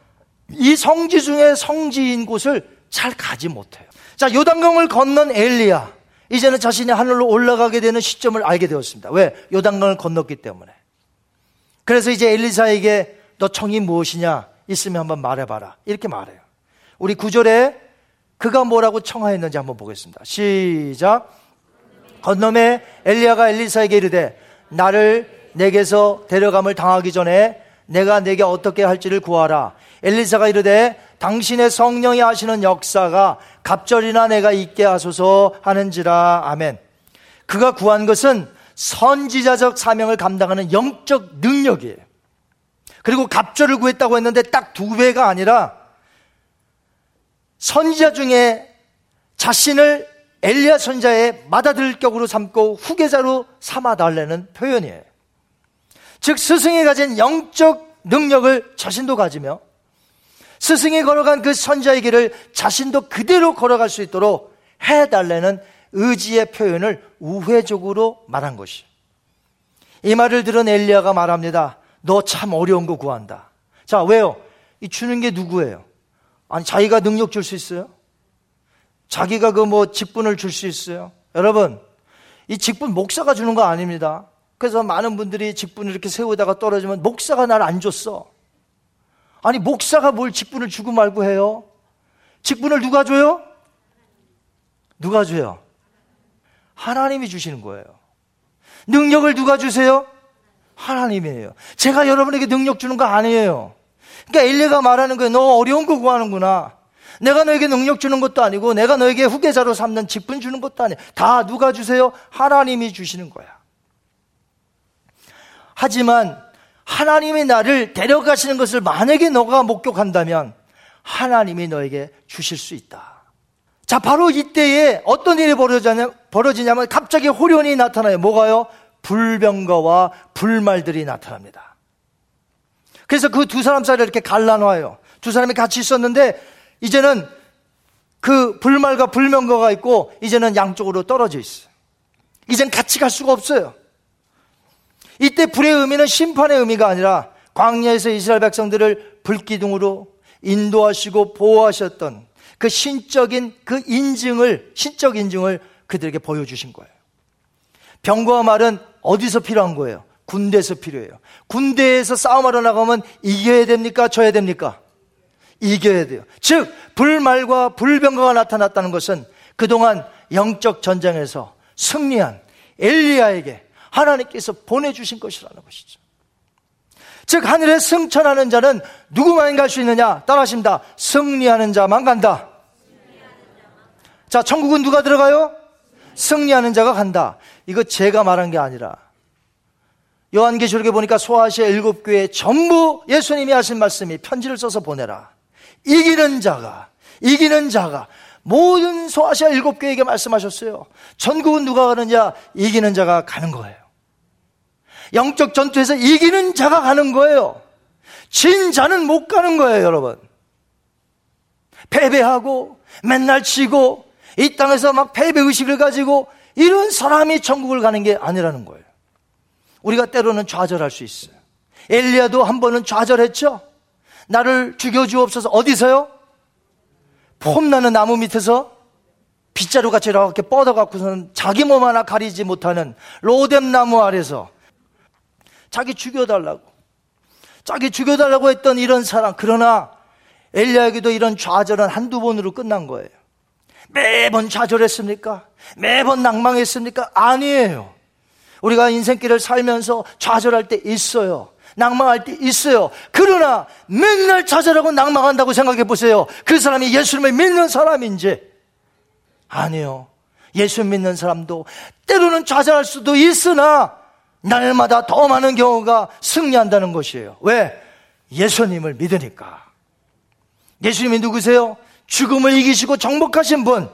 이 성지 중에 성지인 곳을 잘 가지 못해요. 자, 요단강을 건넌 엘리야. 이제는 자신이 하늘로 올라가게 되는 시점을 알게 되었습니다. 왜? 요단강을 건넜기 때문에. 그래서 이제 엘리사에게 너 청이 무엇이냐? 있으면 한번 말해봐라. 이렇게 말해요. 우리 구절에 그가 뭐라고 청하였는지 한번 보겠습니다. 시작. 건너에 엘리야가 엘리사에게 이르되 나를 내게서 데려감을 당하기 전에 내가 내게 어떻게 할지를 구하라. 엘리사가 이르되 당신의 성령이 하시는 역사가 갑절이나 내가 있게 하소서 하는지라. 아멘. 그가 구한 것은 선지자적 사명을 감당하는 영적 능력이에요. 그리고 갑절을 구했다고 했는데 딱 두 배가 아니라 선지자 중에 자신을 엘리야 선자의 맏아들 격으로 삼고 후계자로 삼아 달라는 표현이에요. 즉 스승이 가진 영적 능력을 자신도 가지며 스승이 걸어간 그 선자의 길을 자신도 그대로 걸어갈 수 있도록 해달라는 의지의 표현을 우회적으로 말한 것이. 이 말을 들은 엘리야가 말합니다. 너 참 어려운 거 구한다. 자, 왜요? 이 주는 게 누구예요? 아니, 자기가 능력 줄 수 있어요? 자기가 그 뭐 직분을 줄 수 있어요? 여러분, 이 직분 목사가 주는 거 아닙니다. 그래서 많은 분들이 직분을 이렇게 세우다가 떨어지면 목사가 날 안 줬어. 아니, 목사가 뭘 직분을 주고 말고 해요? 직분을 누가 줘요? 누가 줘요? 하나님이 주시는 거예요. 능력을 누가 주세요? 하나님이에요. 제가 여러분에게 능력 주는 거 아니에요. 그러니까 엘리가 말하는 거예요. 너 어려운 거 구하는구나. 내가 너에게 능력 주는 것도 아니고 내가 너에게 후계자로 삼는 직분 주는 것도 아니에요. 다 누가 주세요? 하나님이 주시는 거야. 하지만 하나님이 나를 데려가시는 것을 만약에 너가 목격한다면 하나님이 너에게 주실 수 있다. 자, 바로 이때에 어떤 일이 벌어지냐면 갑자기 호련이 나타나요. 뭐가요? 불병거와 불말들이 나타납니다. 그래서 그 두 사람 사이를 이렇게 갈라놔요. 두 사람이 같이 있었는데 이제는 그 불말과 불명거가 있고 이제는 양쪽으로 떨어져 있어요. 이젠 같이 갈 수가 없어요. 이때 불의 의미는 심판의 의미가 아니라 광야에서 이스라엘 백성들을 불기둥으로 인도하시고 보호하셨던 그 신적인 그 인증을 신적 인증을 그들에게 보여주신 거예요. 병과 말은 어디서 필요한 거예요? 군대에서 필요해요. 군대에서 싸움하러 나가면 이겨야 됩니까? 져야 됩니까? 이겨야 돼요. 즉, 불말과 불병거가 나타났다는 것은 그동안 영적 전쟁에서 승리한 엘리야에게 하나님께서 보내주신 것이라는 것이죠. 즉, 하늘에 승천하는 자는 누구만 갈 수 있느냐? 따라하십니다. 승리하는 자만 간다. 자, 천국은 누가 들어가요? 승리하는 자가 간다. 이거 제가 말한 게 아니라 요한계시록에 보니까 소아시아 일곱 교회 전부 예수님이 하신 말씀이 편지를 써서 보내라. 이기는 자가 이기는 자가 모든 소아시아 일곱 교회에게 말씀하셨어요. 전국은 누가 가느냐? 이기는 자가 가는 거예요. 영적 전투에서 이기는 자가 가는 거예요. 진 자는 못 가는 거예요, 여러분. 패배하고 맨날 치고 이 땅에서 막 패배 의식을 가지고 이런 사람이 천국을 가는 게 아니라는 거예요. 우리가 때로는 좌절할 수 있어요. 엘리야도 한 번은 좌절했죠. 나를 죽여주옵소서 어디서요? 폼나는 나무 밑에서 빗자루 같이 이렇게 뻗어갖고서는 자기 몸 하나 가리지 못하는 로뎀 나무 아래서 자기 죽여달라고 자기 죽여달라고 했던 이런 사람 그러나 엘리야에게도 이런 좌절은 한두 번으로 끝난 거예요. 매번 좌절했습니까? 매번 낭망했습니까? 아니에요. 우리가 인생길을 살면서 좌절할 때 있어요. 낭망할 때 있어요. 그러나 맨날 좌절하고 낭망한다고 생각해 보세요. 그 사람이 예수님을 믿는 사람인지. 아니요. 예수 믿는 사람도 때로는 좌절할 수도 있으나 날마다 더 많은 경우가 승리한다는 것이에요. 왜? 예수님을 믿으니까. 예수님이 누구세요? 죽음을 이기시고 정복하신 분,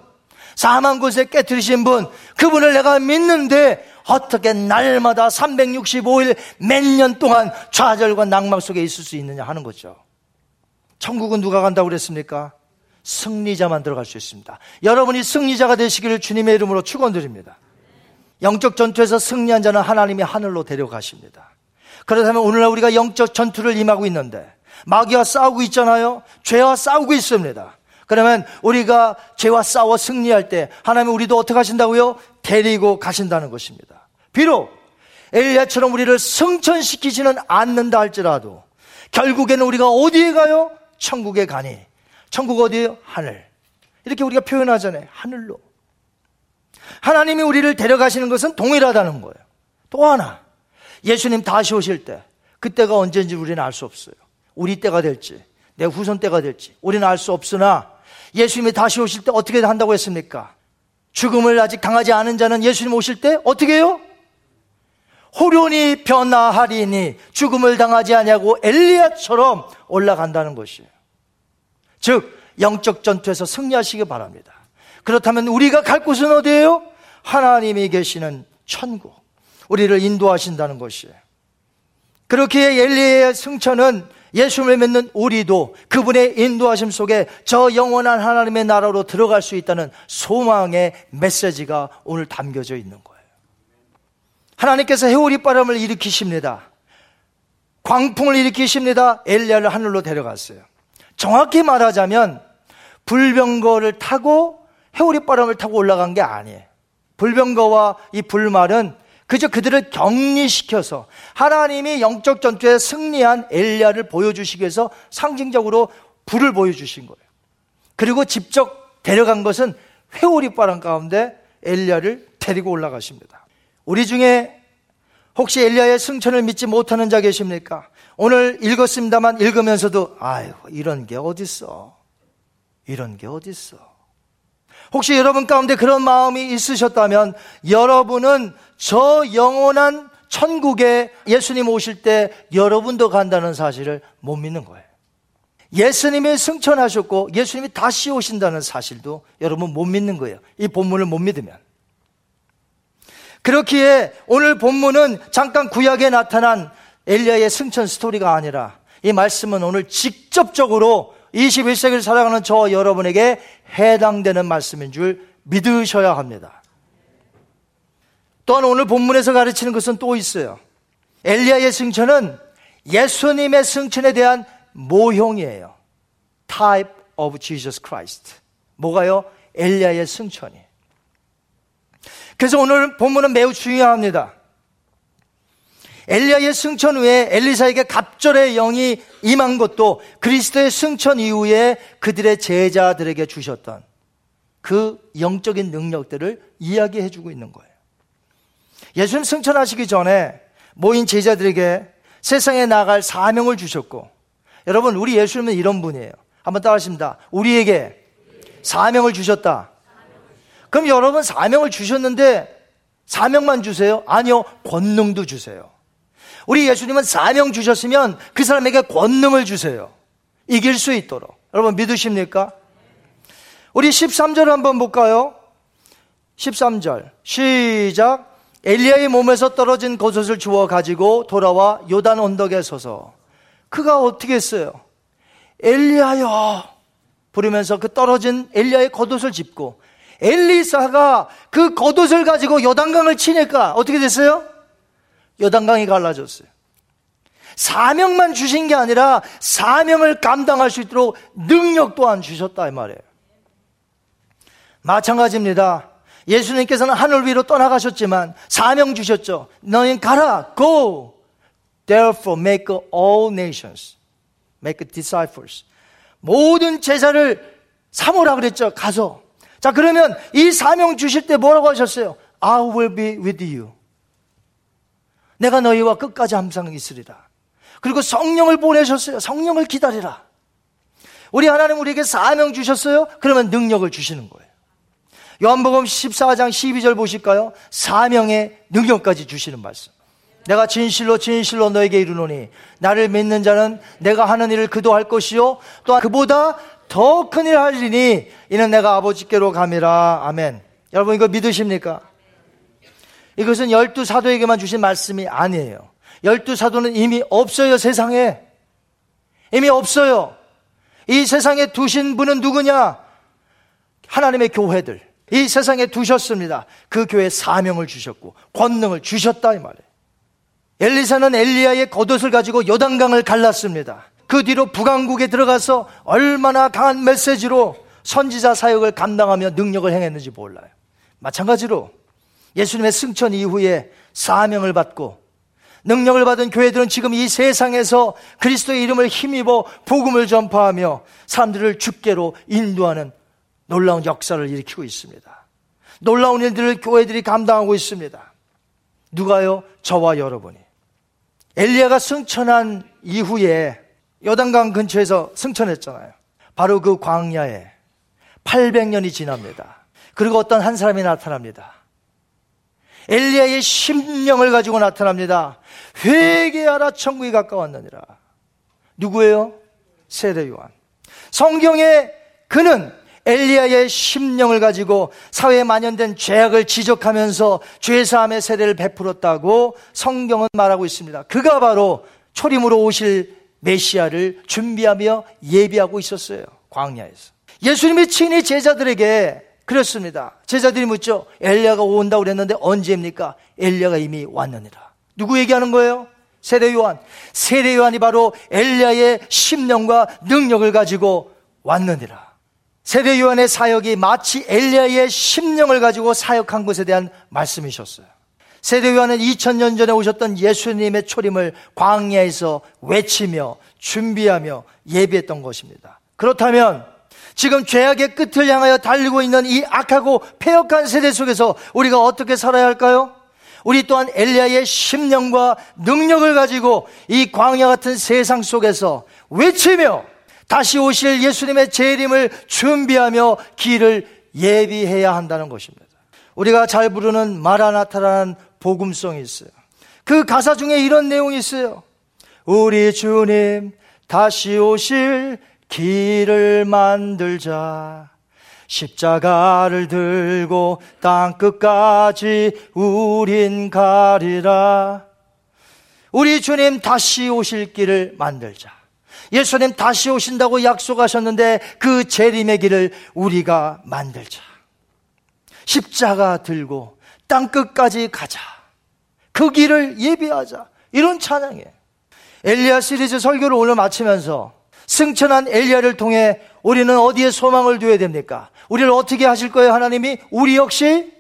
사망 곳에 깨뜨리신 분, 그분을 내가 믿는데 어떻게 날마다 365일 몇 년 동안 좌절과 낭망 속에 있을 수 있느냐 하는 거죠. 천국은 누가 간다고 그랬습니까? 승리자만 들어갈 수 있습니다. 여러분이 승리자가 되시기를 주님의 이름으로 축원드립니다. 영적 전투에서 승리한 자는 하나님이 하늘로 데려가십니다. 그렇다면 오늘날 우리가 영적 전투를 임하고 있는데 마귀와 싸우고 있잖아요. 죄와 싸우고 있습니다. 그러면 우리가 죄와 싸워 승리할 때 하나님 우리도 어떻게 하신다고요? 데리고 가신다는 것입니다. 비록 엘리야처럼 우리를 승천시키지는 않는다 할지라도 결국에는 우리가 어디에 가요? 천국에 가니. 천국 어디에요? 하늘. 이렇게 우리가 표현하잖아요. 하늘로. 하나님이 우리를 데려가시는 것은 동일하다는 거예요. 또 하나. 예수님 다시 오실 때, 그때가 언제인지 우리는 알 수 없어요. 우리 때가 될지, 내 후손 때가 될지, 우리는 알 수 없으나, 예수님이 다시 오실 때 어떻게 한다고 했습니까? 죽음을 아직 당하지 않은 자는 예수님 오실 때 어떻게 해요? 호련히 변화하리니 죽음을 당하지 아니하고 엘리야처럼 올라간다는 것이에요. 즉 영적 전투에서 승리하시기 바랍니다. 그렇다면 우리가 갈 곳은 어디예요? 하나님이 계시는 천국. 우리를 인도하신다는 것이에요. 그렇게 엘리의 승천은 예수를 믿는 우리도 그분의 인도하심 속에 저 영원한 하나님의 나라로 들어갈 수 있다는 소망의 메시지가 오늘 담겨져 있는 거예요. 하나님께서 해오리 바람을 일으키십니다. 광풍을 일으키십니다. 엘리야를 하늘로 데려갔어요. 정확히 말하자면 불병거를 타고 해오리 바람을 타고 올라간 게 아니에요. 불병거와 이 불말은 그저 그들을 격리시켜서 하나님이 영적 전투에 승리한 엘리야를 보여주시기 위해서 상징적으로 불을 보여주신 거예요. 그리고 직접 데려간 것은 회오리 바람 가운데 엘리야를 데리고 올라가십니다. 우리 중에 혹시 엘리야의 승천을 믿지 못하는 자 계십니까? 오늘 읽었습니다만 읽으면서도 아유 이런 게 어딨어? 이런 게 어딨어? 혹시 여러분 가운데 그런 마음이 있으셨다면 여러분은 저 영원한 천국에 예수님 오실 때 여러분도 간다는 사실을 못 믿는 거예요. 예수님이 승천하셨고 예수님이 다시 오신다는 사실도 여러분 못 믿는 거예요. 이 본문을 못 믿으면. 그렇기에 오늘 본문은 잠깐 구약에 나타난 엘리야의 승천 스토리가 아니라 이 말씀은 오늘 직접적으로 21세기를 살아가는 저 여러분에게 해당되는 말씀인 줄 믿으셔야 합니다. 또한 오늘 본문에서 가르치는 것은 또 있어요. 엘리야의 승천은 예수님의 승천에 대한 모형이에요. Type of Jesus Christ. 뭐가요? 엘리야의 승천이. 그래서 오늘 본문은 매우 중요합니다. 엘리야의 승천 후에 엘리사에게 갑절의 영이 임한 것도 그리스도의 승천 이후에 그들의 제자들에게 주셨던 그 영적인 능력들을 이야기해 주고 있는 거예요. 예수님 승천하시기 전에 모인 제자들에게 세상에 나갈 사명을 주셨고 여러분 우리 예수님은 이런 분이에요. 한번 따라하십니다. 우리에게 사명을 주셨다. 그럼 여러분 사명을 주셨는데 사명만 주세요? 아니요. 권능도 주세요. 우리 예수님은 사명 주셨으면 그 사람에게 권능을 주세요. 이길 수 있도록. 여러분 믿으십니까? 우리 13절 한번 볼까요? 13절. 시작. 엘리야의 몸에서 떨어진 겉옷을 주워 가지고 돌아와 요단 언덕에 서서 그가 어떻게 했어요? 엘리야여 부르면서 그 떨어진 엘리야의 겉옷을 짚고 엘리사가 그 겉옷을 가지고 요단강을 치니까 어떻게 됐어요? 여단강이 갈라졌어요. 사명만 주신 게 아니라 사명을 감당할 수 있도록 능력 또한 주셨다 이 말이에요. 마찬가지입니다. 예수님께서는 하늘 위로 떠나가셨지만 사명 주셨죠. 너희 가라, go. Therefore make all nations, make disciples. 모든 제자를 삼으라 그랬죠. 가서. 자 그러면 이 사명 주실 때 뭐라고 하셨어요? I will be with you. 내가 너희와 끝까지 항상 있으리라. 그리고 성령을 보내셨어요. 성령을 기다리라. 우리 하나님 우리에게 사명 주셨어요? 그러면 능력을 주시는 거예요. 요한복음 14장 12절 보실까요? 사명의 능력까지 주시는 말씀. 내가 진실로 진실로 너에게 이르노니 나를 믿는 자는 내가 하는 일을 그도 할 것이요 또한 그보다 더 큰일 하리니 이는 내가 아버지께로 감이라 아멘. 여러분 이거 믿으십니까? 이것은 열두 사도에게만 주신 말씀이 아니에요. 열두 사도는 이미 없어요, 세상에. 이미 없어요. 이 세상에 두신 분은 누구냐? 하나님의 교회들. 이 세상에 두셨습니다. 그 교회 사명을 주셨고, 권능을 주셨다, 이 말이에요. 엘리사는 엘리야의 겉옷을 가지고 요단강을 갈랐습니다. 그 뒤로 북왕국에 들어가서 얼마나 강한 메시지로 선지자 사역을 감당하며 능력을 행했는지 몰라요. 마찬가지로 예수님의 승천 이후에 사명을 받고 능력을 받은 교회들은 지금 이 세상에서 그리스도의 이름을 힘입어 복음을 전파하며 사람들을 주께로 인도하는 놀라운 역사를 일으키고 있습니다. 놀라운 일들을 교회들이 감당하고 있습니다. 누가요? 저와 여러분이. 엘리야가 승천한 이후에 여단강 근처에서 승천했잖아요. 바로 그 광야에 800년이 지납니다. 그리고 어떤 한 사람이 나타납니다. 엘리야의 심령을 가지고 나타납니다. 회개하라 천국이 가까웠느니라. 누구예요? 세례 요한. 성경에 그는 엘리야의 심령을 가지고 사회에 만연된 죄악을 지적하면서 죄사함의 세례를 베풀었다고 성경은 말하고 있습니다. 그가 바로 초림으로 오실 메시아를 준비하며 예비하고 있었어요. 광야에서. 예수님이 친히 제자들에게 그렇습니다. 제자들이 묻죠. 엘리야가 온다고 그랬는데 언제입니까? 엘리야가 이미 왔느니라. 누구 얘기하는 거예요? 세례 요한. 세례 요한이 바로 엘리야의 심령과 능력을 가지고 왔느니라. 세례 요한의 사역이 마치 엘리야의 심령을 가지고 사역한 것에 대한 말씀이셨어요. 세례 요한은 2000년 전에 오셨던 예수님의 초림을 광야에서 외치며 준비하며 예비했던 것입니다. 그렇다면 지금 죄악의 끝을 향하여 달리고 있는 이 악하고 폐역한 세대 속에서 우리가 어떻게 살아야 할까요? 우리 또한 엘리야의 심령과 능력을 가지고 이 광야 같은 세상 속에서 외치며 다시 오실 예수님의 재림을 준비하며 길을 예비해야 한다는 것입니다. 우리가 잘 부르는 마라나타라는 복음성이 있어요. 그 가사 중에 이런 내용이 있어요. 우리 주님 다시 오실 길을 만들자. 십자가를 들고 땅 끝까지 우린 가리라. 우리 주님 다시 오실 길을 만들자. 예수님 다시 오신다고 약속하셨는데 그 재림의 길을 우리가 만들자. 십자가 들고 땅 끝까지 가자. 그 길을 예비하자. 이런 찬양이에요. 엘리야 시리즈 설교를 오늘 마치면서 승천한 엘리야를 통해 우리는 어디에 소망을 두어야 됩니까? 우리를 어떻게 하실 거예요, 하나님이? 우리 역시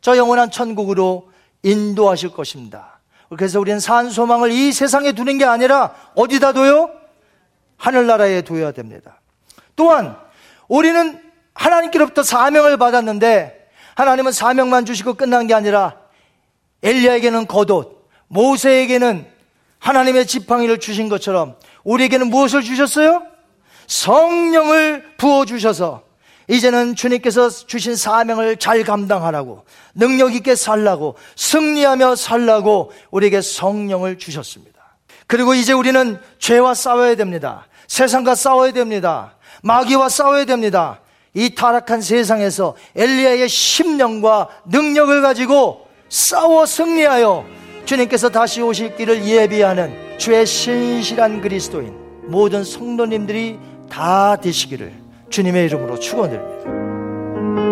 저 영원한 천국으로 인도하실 것입니다. 그래서 우리는 산 소망을 이 세상에 두는 게 아니라 어디다 둬요? 하늘나라에 둬야 됩니다. 또한 우리는 하나님께로부터 사명을 받았는데 하나님은 사명만 주시고 끝난 게 아니라 엘리야에게는 겉옷, 모세에게는 하나님의 지팡이를 주신 것처럼 우리에게는 무엇을 주셨어요? 성령을 부어 주셔서 이제는 주님께서 주신 사명을 잘 감당하라고 능력 있게 살라고 승리하며 살라고 우리에게 성령을 주셨습니다. 그리고 이제 우리는 죄와 싸워야 됩니다. 세상과 싸워야 됩니다. 마귀와 싸워야 됩니다. 이 타락한 세상에서 엘리야의 심령과 능력을 가지고 싸워 승리하여 주님께서 다시 오실 길을 예비하는 주의 신실한 그리스도인 모든 성도님들이 다 되시기를 주님의 이름으로 축원드립니다.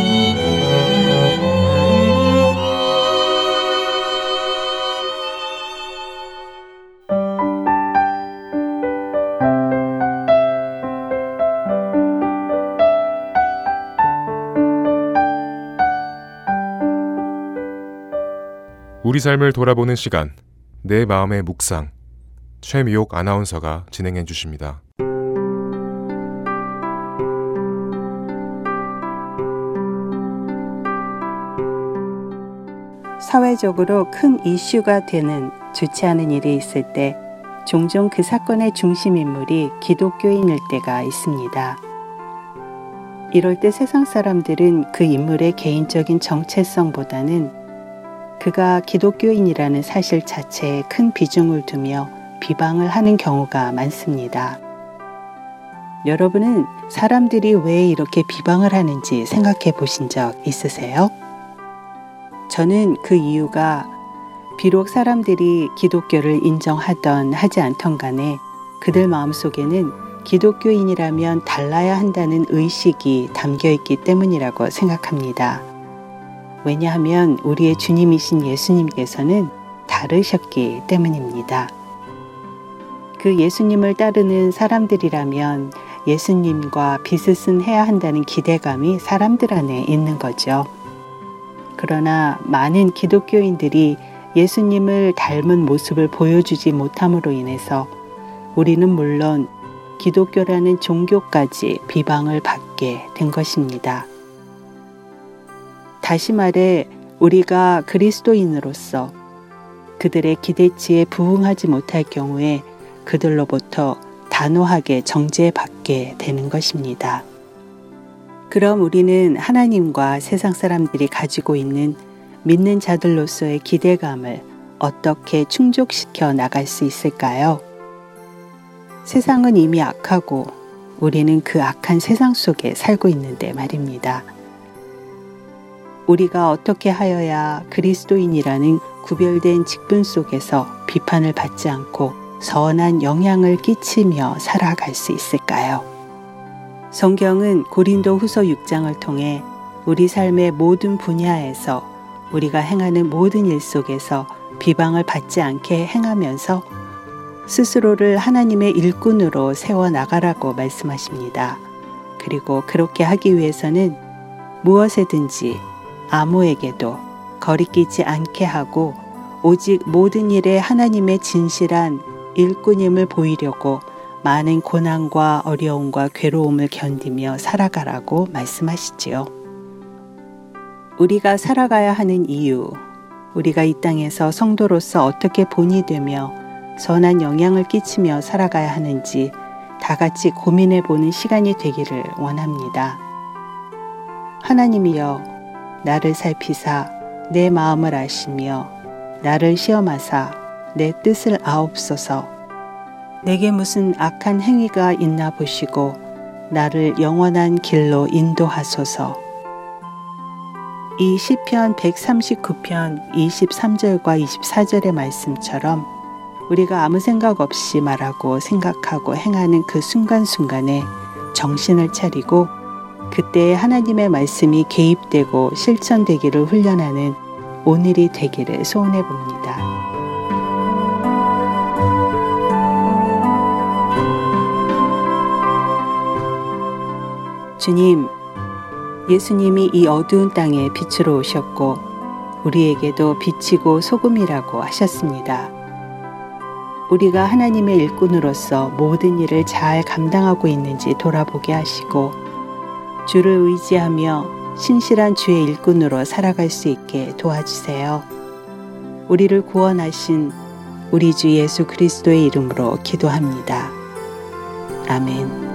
삶을 돌아보는 시간, 내 마음의 묵상. 최미옥 아나운서가 진행해 주십니다. 사회적으로 큰 이슈가 되는 좋지 않은 일이 있을 때 종종 그 사건의 중심 인물이 기독교인일 때가 있습니다. 이럴 때 세상 사람들은 그 인물의 개인적인 정체성보다는 그가 기독교인이라는 사실 자체에 큰 비중을 두며 비방을 하는 경우가 많습니다. 여러분은 사람들이 왜 이렇게 비방을 하는지 생각해 보신 적 있으세요? 저는 그 이유가 비록 사람들이 기독교를 인정하던 하지 않던 간에 그들 마음속에는 기독교인이라면 달라야 한다는 의식이 담겨 있기 때문이라고 생각합니다. 왜냐하면 우리의 주님이신 예수님께서는 다르셨기 때문입니다. 그 예수님을 따르는 사람들이라면 예수님과 빚을 해야 한다는 기대감이 사람들 안에 있는 거죠. 그러나 많은 기독교인들이 예수님을 닮은 모습을 보여주지 못함으로 인해서 우리는 물론 기독교라는 종교까지 비방을 받게 된 것입니다. 다시 말해 우리가 그리스도인으로서 그들의 기대치에 부응하지 못할 경우에 그들로부터 단호하게 정죄받게 되는 것입니다. 그럼 우리는 하나님과 세상 사람들이 가지고 있는 믿는 자들로서의 기대감을 어떻게 충족시켜 나갈 수 있을까요? 세상은 이미 악하고 우리는 그 악한 세상 속에 살고 있는데 말입니다. 우리가 어떻게 하여야 그리스도인이라는 구별된 직분 속에서 비판을 받지 않고 선한 영향을 끼치며 살아갈 수 있을까요? 성경은 고린도 후서 6장을 통해 우리 삶의 모든 분야에서 우리가 행하는 모든 일 속에서 비방을 받지 않게 행하면서 스스로를 하나님의 일꾼으로 세워 나가라고 말씀하십니다. 그리고 그렇게 하기 위해서는 무엇에든지 아무에게도 거리끼지 않게 하고 오직 모든 일에 하나님의 진실한 일꾼임을 보이려고 많은 고난과 어려움과 괴로움을 견디며 살아가라고 말씀하시지요. 우리가 살아가야 하는 이유, 우리가 이 땅에서 성도로서 어떻게 본이 되며 선한 영향을 끼치며 살아가야 하는지 다 같이 고민해 보는 시간이 되기를 원합니다. 하나님이여, 나를 살피사 내 마음을 아시며 나를 시험하사 내 뜻을 아옵소서. 내게 무슨 악한 행위가 있나 보시고 나를 영원한 길로 인도하소서. 이 시편 139편 23절과 24절의 말씀처럼 우리가 아무 생각 없이 말하고 생각하고 행하는 그 순간순간에 정신을 차리고 그때 하나님의 말씀이 개입되고 실천되기를 훈련하는 오늘이 되기를 소원해 봅니다. 주님, 예수님이 이 어두운 땅에 빛으로 오셨고 우리에게도 빛이고 소금이라고 하셨습니다. 우리가 하나님의 일꾼으로서 모든 일을 잘 감당하고 있는지 돌아보게 하시고 주를 의지하며 신실한 주의 일꾼으로 살아갈 수 있게 도와주세요. 우리를 구원하신 우리 주 예수 그리스도의 이름으로 기도합니다. 아멘.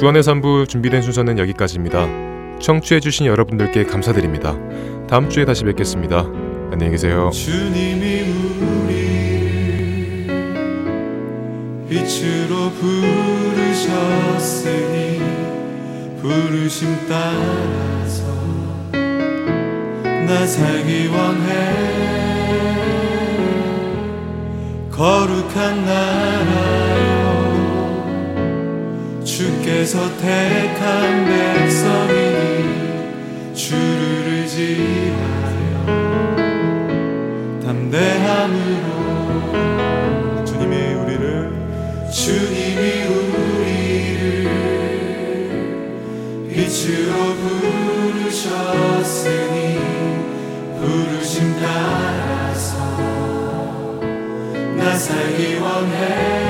주안의 3부 준비된 순서는 여기까지입니다. 청취해주신 여러분들께 감사드립니다. 다음 주에 다시 뵙겠습니다. 안녕히 계세요. 주님이 빛으로 부르셨으니 부르심 따라서 나 살기 원해 거룩한 나라요 주께서 택한 백성이니 주를 의지하여 담대함으로 주님이 우리를 주님이 우리를 빛으로 부르셨으니 부르심 따라서 나 살기 원해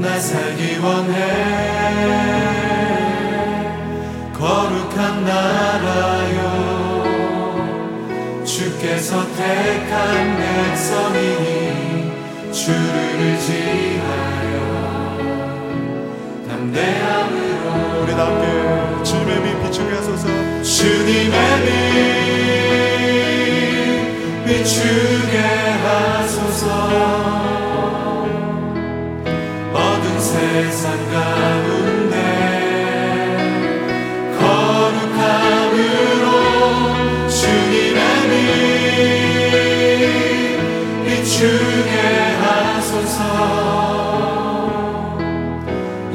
나 살기 원해. 거룩한 나라요. 주께서 택한 백성이니 주를 의지하여 담대함으로 우리 다 함께 주님의 빛 비추게 하소서. 빛 비추게 주님의 빛 비추게 하소서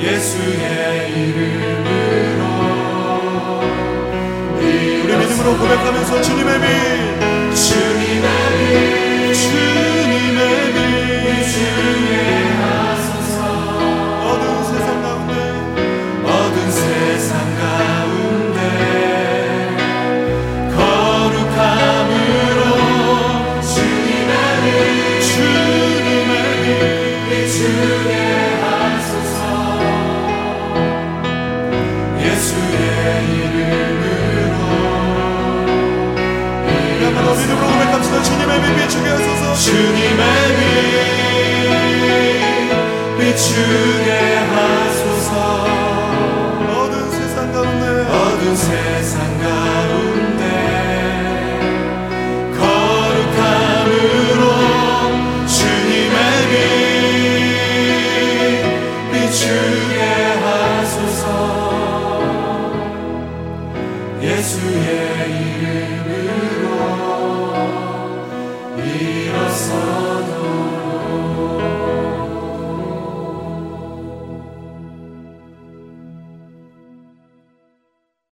예수의 이름으로 우리 믿음으로 고백하면서 주님의 빛 주님 주님의 빛 비추게 하소서 주님의 빛 비추게 하소서. 어두운 세상 가운데 어두운 세상